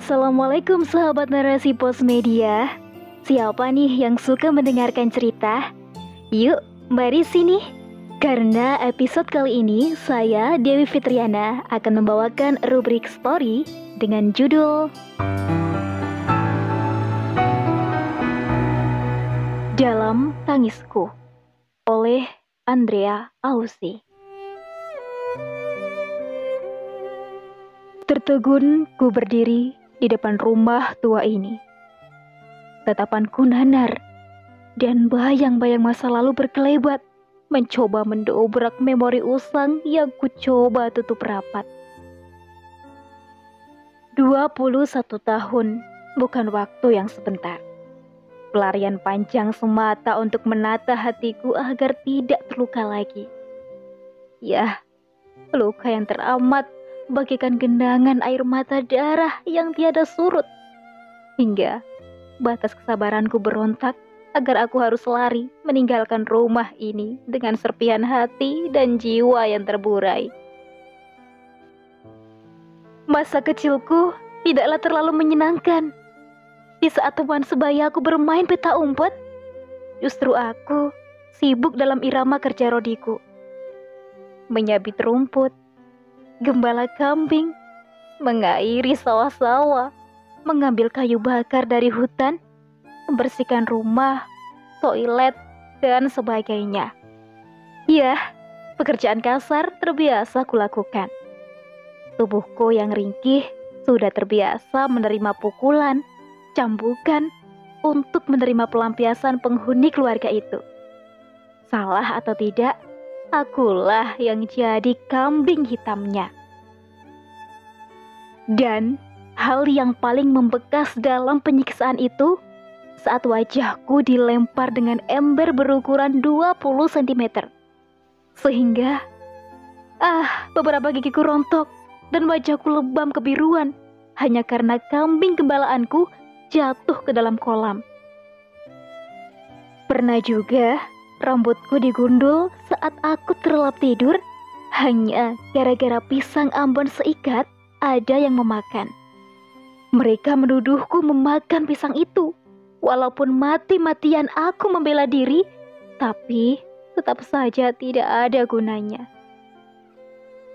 Assalamualaikum sahabat narasi pos media. Siapa nih yang suka mendengarkan cerita? Yuk, mari sini. Karena episode kali ini saya Dewi Fitriana akan membawakan rubrik story dengan judul Dalam Tangisku oleh Andrea Ausi. Tertegun ku berdiri di depan rumah tua ini. Tatapanku nanar dan bayang-bayang masa lalu berkelebat mencoba mendobrak memori usang yang ku coba tutup rapat. 21 tahun bukan waktu yang sebentar. Pelarian panjang semata untuk menata hatiku agar tidak terluka lagi. Ya, luka yang teramat bagikan gendangan air mata darah yang tiada surut. Hingga batas kesabaranku berontak agar aku harus lari meninggalkan rumah ini dengan serpihan hati dan jiwa yang terburai. Masa kecilku tidaklah terlalu menyenangkan. Di saat teman sebaya aku bermain peta umpet, justru aku sibuk dalam irama kerja rodiku. Menyabit rumput, gembala kambing, mengairi sawah-sawah, mengambil kayu bakar dari hutan, membersihkan rumah, toilet, dan sebagainya. Ya, pekerjaan kasar terbiasa kulakukan. Tubuhku yang ringkih sudah terbiasa menerima pukulan, cambukan, untuk menerima pelampiasan penghuni keluarga itu. Salah atau tidak, akulah yang jadi kambing hitamnya. Dan hal yang paling membekas dalam penyiksaan itu saat wajahku dilempar dengan ember berukuran 20 cm. Sehingga ah, beberapa gigiku rontok dan wajahku lebam kebiruan hanya karena kambing gembalaanku jatuh ke dalam kolam. Pernah juga Rambutku digundul saat aku terlelap tidur hanya gara-gara pisang ambon seikat ada yang memakan. Mereka menuduhku memakan pisang itu. Walaupun mati-matian aku membela diri, tapi tetap saja tidak ada gunanya.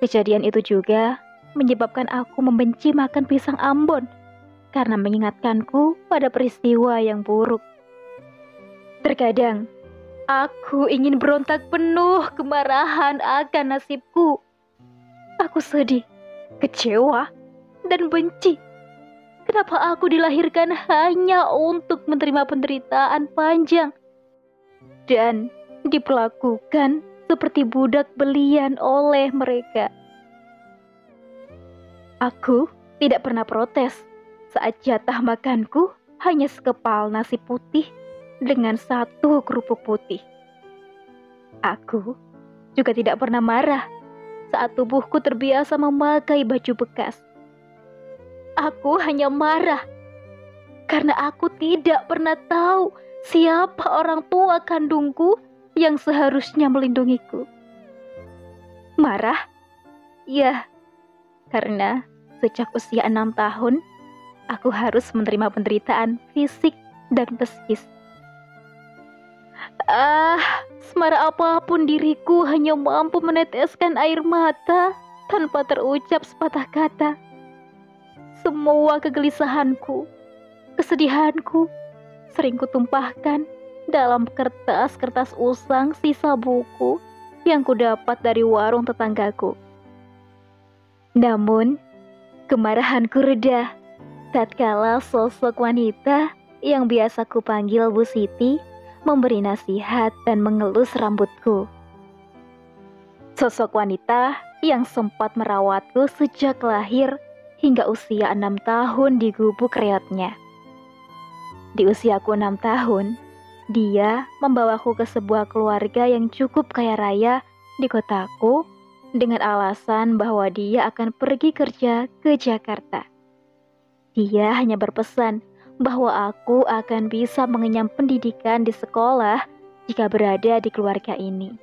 Kejadian itu juga menyebabkan aku membenci makan pisang ambon karena mengingatkanku pada peristiwa yang buruk. Terkadang Aku ingin berontak penuh kemarahan akan nasibku. Aku sedih, kecewa, dan benci. Kenapa aku dilahirkan hanya untuk menerima penderitaan panjang dan diperlakukan seperti budak belian oleh mereka? Aku tidak pernah protes saat jatah makanku hanya sekepal nasi putih dengan satu kerupuk putih. Aku juga tidak pernah marah saat tubuhku terbiasa memakai baju bekas. Aku hanya marah karena aku tidak pernah tahu siapa orang tua kandungku yang seharusnya melindungiku. Marah? Ya, karena sejak usia enam tahun, aku harus menerima penderitaan fisik dan psikis Ah, semara apa pun diriku hanya mampu meneteskan air mata tanpa terucap sepatah kata. Semua kegelisahanku, kesedihanku sering kutumpahkan dalam kertas-kertas usang sisa buku yang kudapat dari warung tetanggaku. Namun, kemarahanku reda tatkala sosok wanita yang biasa kupanggil Bu Siti memberi nasihat dan mengelus rambutku. Sosok wanita yang sempat merawatku sejak lahir hingga usia enam tahun di gubuk reotnya. Di usiaku enam tahun, dia membawaku ke sebuah keluarga yang cukup kaya raya di kotaku dengan alasan bahwa dia akan pergi kerja ke Jakarta. Dia hanya berpesan bahwa aku akan bisa mengenyam pendidikan di sekolah jika berada di keluarga ini.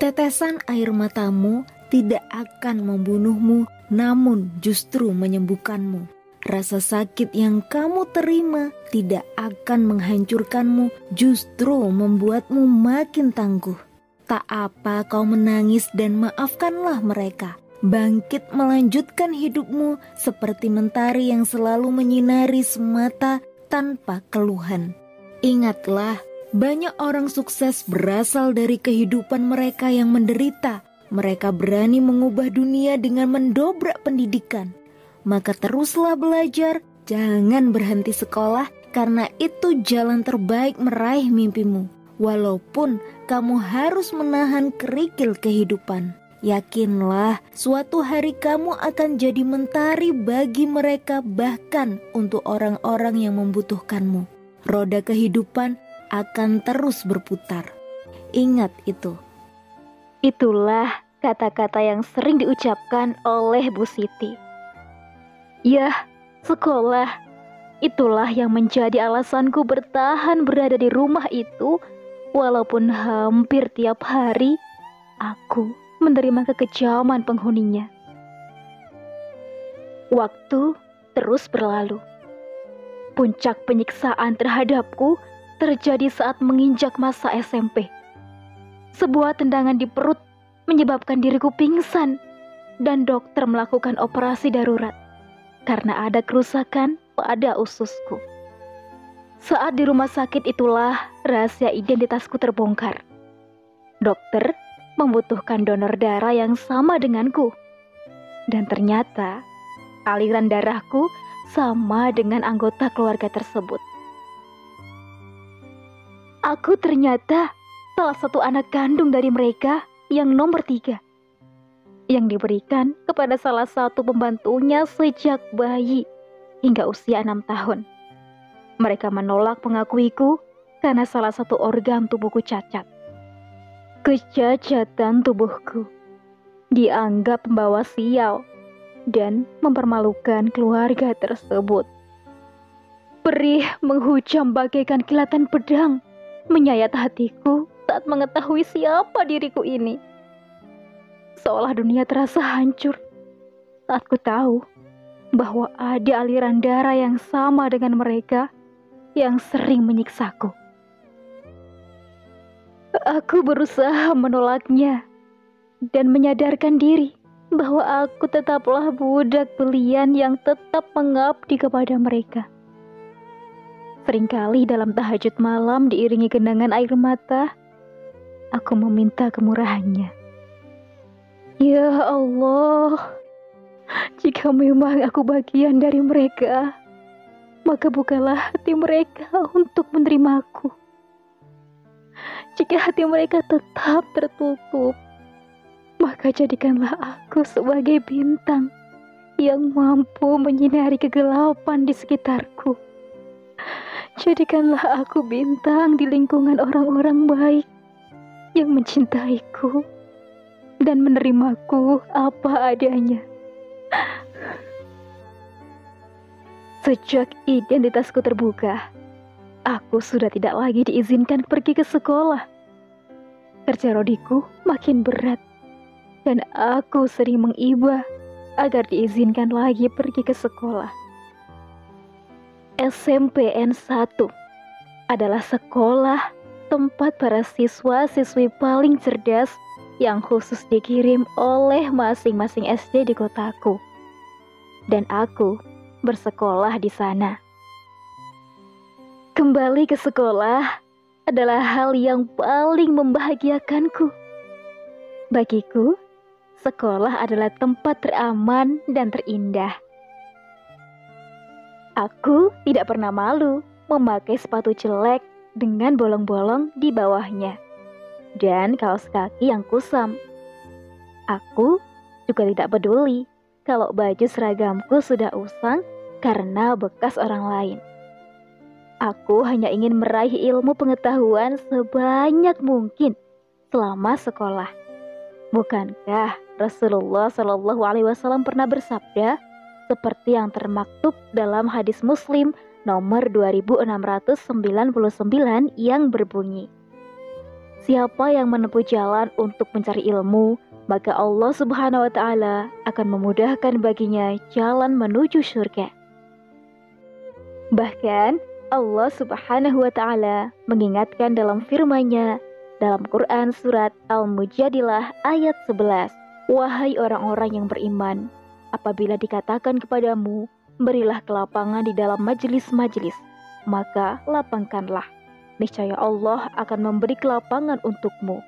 Tetesan air matamu tidak akan membunuhmu, namun justru menyembuhkanmu. rasa sakit yang kamu terima tidak akan menghancurkanmu, justru membuatmu makin tangguh. Tak apa kau menangis dan maafkanlah mereka. Bangkit melanjutkan hidupmu seperti mentari yang selalu menyinari semata tanpa keluhan. Ingatlah, banyak orang sukses berasal dari kehidupan mereka yang menderita. Mereka berani mengubah dunia dengan mendobrak pendidikan maka teruslah belajar, jangan berhenti sekolah karena itu jalan terbaik meraih mimpimu. Walaupun kamu harus menahan kerikil kehidupan. Yakinlah, suatu hari kamu akan jadi mentari bagi mereka, bahkan untuk orang-orang yang membutuhkanmu. Roda kehidupan akan terus berputar. Ingat itu. Itulah kata-kata yang sering diucapkan oleh Bu Siti Ya, sekolah. Itulah yang menjadi alasanku bertahan berada di rumah itu, walaupun hampir tiap hari aku menerima kekejaman penghuninya. Waktu terus berlalu. Puncak penyiksaan terhadapku terjadi saat menginjak masa SMP. Sebuah tendangan di perut menyebabkan diriku pingsan dan dokter melakukan operasi darurat karena ada kerusakan pada ususku. Saat di rumah sakit itulah rahasia identitasku terbongkar. Dokter membutuhkan donor darah yang sama denganku. Dan ternyata aliran darahku sama dengan anggota keluarga tersebut. Aku ternyata salah satu anak kandung dari mereka yang nomor tiga yang diberikan kepada salah satu pembantunya sejak bayi hingga usia enam tahun. Mereka menolak mengakuiku karena salah satu organ tubuhku cacat. Kecacatan tubuhku dianggap membawa sial dan mempermalukan keluarga tersebut. Perih menghujam bagaikan kilatan pedang menyayat hatiku saat mengetahui siapa diriku ini seolah dunia terasa hancur saat ku tahu bahwa ada aliran darah yang sama dengan mereka yang sering menyiksaku. Aku berusaha menolaknya dan menyadarkan diri bahwa aku tetaplah budak belian yang tetap mengabdi kepada mereka. Seringkali dalam tahajud malam diiringi genangan air mata, aku meminta kemurahannya. Ya Allah, jika memang aku bagian dari mereka, maka bukalah hati mereka untuk menerimaku. Jika hati mereka tetap tertutup, maka jadikanlah aku sebagai bintang yang mampu menyinari kegelapan di sekitarku. Jadikanlah aku bintang di lingkungan orang-orang baik yang mencintaiku dan menerimaku apa adanya. Sejak identitasku terbuka, aku sudah tidak lagi diizinkan pergi ke sekolah. Kerja rodiku makin berat, dan aku sering mengibah agar diizinkan lagi pergi ke sekolah. SMPN 1 adalah sekolah tempat para siswa-siswi paling cerdas yang khusus dikirim oleh masing-masing SD di kotaku. Dan aku bersekolah di sana. Kembali ke sekolah adalah hal yang paling membahagiakanku. Bagiku, sekolah adalah tempat teraman dan terindah. Aku tidak pernah malu memakai sepatu jelek dengan bolong-bolong di bawahnya dan kaos kaki yang kusam. Aku juga tidak peduli kalau baju seragamku sudah usang karena bekas orang lain. Aku hanya ingin meraih ilmu pengetahuan sebanyak mungkin selama sekolah. Bukankah Rasulullah Shallallahu Alaihi Wasallam pernah bersabda seperti yang termaktub dalam hadis Muslim nomor 2699 yang berbunyi, Siapa yang menempuh jalan untuk mencari ilmu, maka Allah Subhanahu wa taala akan memudahkan baginya jalan menuju surga. Bahkan Allah Subhanahu wa taala mengingatkan dalam firman-Nya dalam Quran surat Al-Mujadilah ayat 11, "Wahai orang-orang yang beriman, apabila dikatakan kepadamu, berilah kelapangan di dalam majelis-majelis, maka lapangkanlah. Niscaya Allah akan memberi kelapangan untukmu.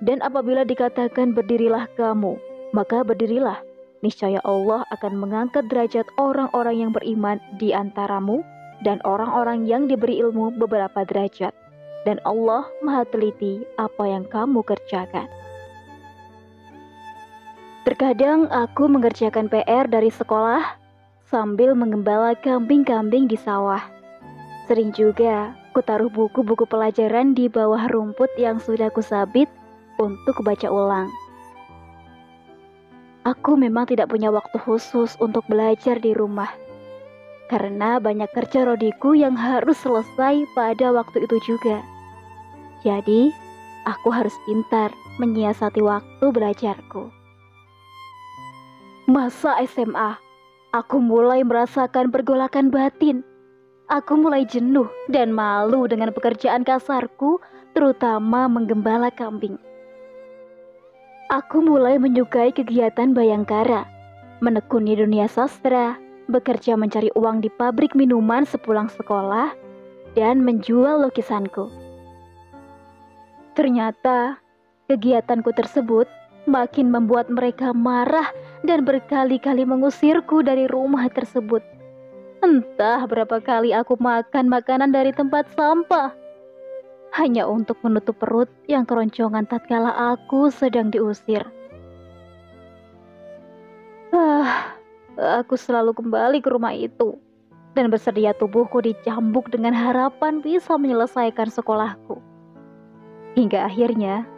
Dan apabila dikatakan berdirilah kamu, maka berdirilah. Niscaya Allah akan mengangkat derajat orang-orang yang beriman di antaramu dan orang-orang yang diberi ilmu beberapa derajat. Dan Allah maha teliti apa yang kamu kerjakan. Terkadang aku mengerjakan PR dari sekolah sambil mengembala kambing-kambing di sawah. Sering juga ku taruh buku-buku pelajaran di bawah rumput yang sudah kusabit untuk baca ulang. Aku memang tidak punya waktu khusus untuk belajar di rumah karena banyak kerja rodiku yang harus selesai pada waktu itu juga. Jadi, aku harus pintar menyiasati waktu belajarku. Masa SMA, aku mulai merasakan pergolakan batin. Aku mulai jenuh dan malu dengan pekerjaan kasarku, terutama menggembala kambing. Aku mulai menyukai kegiatan bayangkara, menekuni dunia sastra, bekerja mencari uang di pabrik minuman sepulang sekolah, dan menjual lukisanku. Ternyata kegiatanku tersebut makin membuat mereka marah dan berkali-kali mengusirku dari rumah tersebut. Entah berapa kali aku makan makanan dari tempat sampah hanya untuk menutup perut yang keroncongan tatkala aku sedang diusir. Ah, Aku selalu kembali ke rumah itu dan bersedia tubuhku dicambuk dengan harapan bisa menyelesaikan sekolahku. Hingga akhirnya,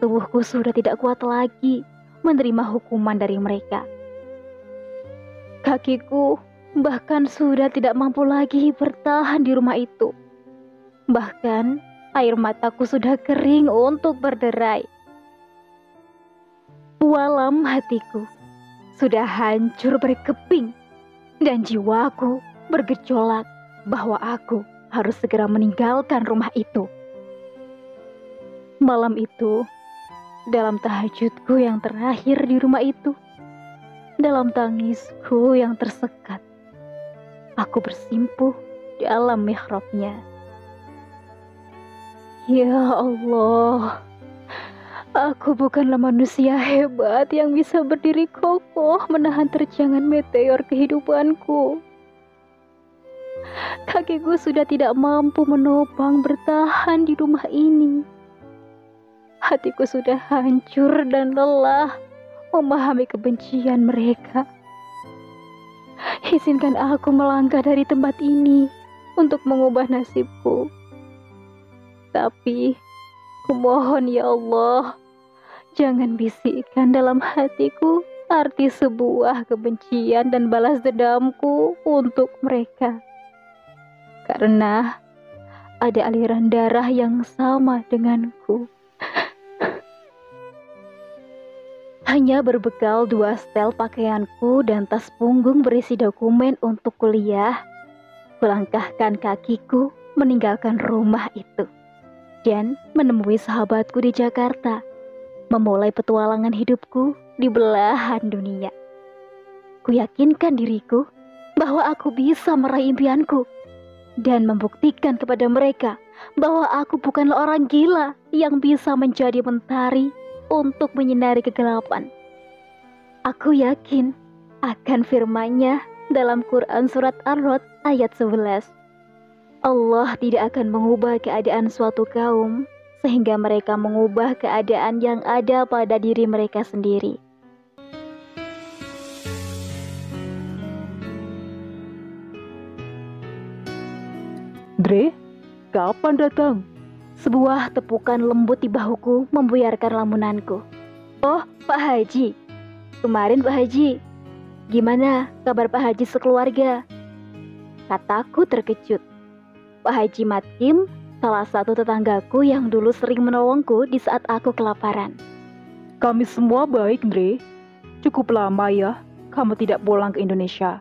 tubuhku sudah tidak kuat lagi menerima hukuman dari mereka. Kakiku bahkan sudah tidak mampu lagi bertahan di rumah itu. Bahkan air mataku sudah kering untuk berderai. Walam hatiku sudah hancur berkeping dan jiwaku bergejolak bahwa aku harus segera meninggalkan rumah itu. Malam itu, dalam tahajudku yang terakhir di rumah itu, dalam tangisku yang tersekat, aku bersimpuh dalam mihrabnya. Ya Allah, Aku bukanlah manusia hebat yang bisa berdiri kokoh menahan terjangan meteor kehidupanku. Kakiku sudah tidak mampu menopang bertahan di rumah ini. Hatiku sudah hancur dan lelah memahami kebencian mereka. Izinkan aku melangkah dari tempat ini untuk mengubah nasibku. Tapi, kumohon ya Allah, Jangan bisikkan dalam hatiku arti sebuah kebencian dan balas dendamku untuk mereka. Karena ada aliran darah yang sama denganku. Hanya berbekal dua setel pakaianku dan tas punggung berisi dokumen untuk kuliah, kulangkahkan kakiku meninggalkan rumah itu dan menemui sahabatku di Jakarta memulai petualangan hidupku di belahan dunia. Ku yakinkan diriku bahwa aku bisa meraih impianku dan membuktikan kepada mereka bahwa aku bukanlah orang gila yang bisa menjadi mentari untuk menyinari kegelapan. Aku yakin akan firman-Nya dalam Quran surat Ar-Rod ayat 11. Allah tidak akan mengubah keadaan suatu kaum sehingga mereka mengubah keadaan yang ada pada diri mereka sendiri. Dre, kapan datang? Sebuah tepukan lembut di bahuku membuyarkan lamunanku. Oh, Pak Haji. Kemarin Pak Haji. Gimana kabar Pak Haji sekeluarga? Kataku terkejut. Pak Haji Matkim salah satu tetanggaku yang dulu sering menolongku di saat aku kelaparan. Kami semua baik, Dre. Cukup lama ya, kamu tidak pulang ke Indonesia.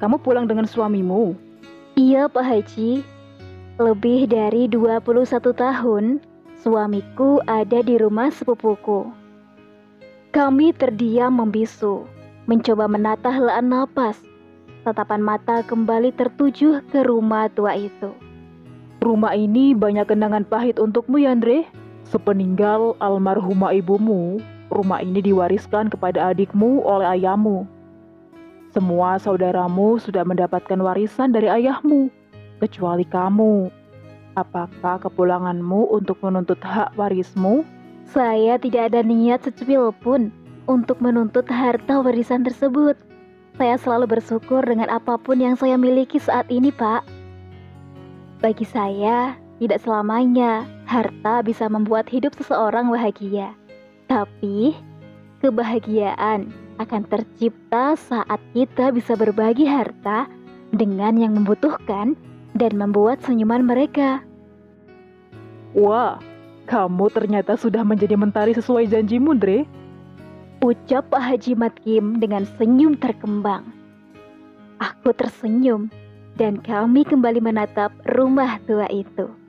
Kamu pulang dengan suamimu. Iya Pak Haji, lebih dari 21 tahun suamiku ada di rumah sepupuku. Kami terdiam membisu, mencoba menata helaan napas. Tatapan mata kembali tertuju ke rumah tua itu. Rumah ini banyak kenangan pahit untukmu ya, Andre. Sepeninggal almarhumah ibumu, rumah ini diwariskan kepada adikmu oleh ayahmu. Semua saudaramu sudah mendapatkan warisan dari ayahmu, kecuali kamu. Apakah kepulanganmu untuk menuntut hak warismu? Saya tidak ada niat secuil pun untuk menuntut harta warisan tersebut. Saya selalu bersyukur dengan apa pun yang saya miliki saat ini, Pak. Bagi saya, tidak selamanya harta bisa membuat hidup seseorang bahagia. Tapi, kebahagiaan akan tercipta saat kita bisa berbagi harta dengan yang membutuhkan dan membuat senyuman mereka. Wah, kamu ternyata sudah menjadi mentari sesuai janjimu, Dre. Ucap Pak Haji Matkim dengan senyum terkembang. Aku tersenyum dan kami kembali menatap rumah tua itu.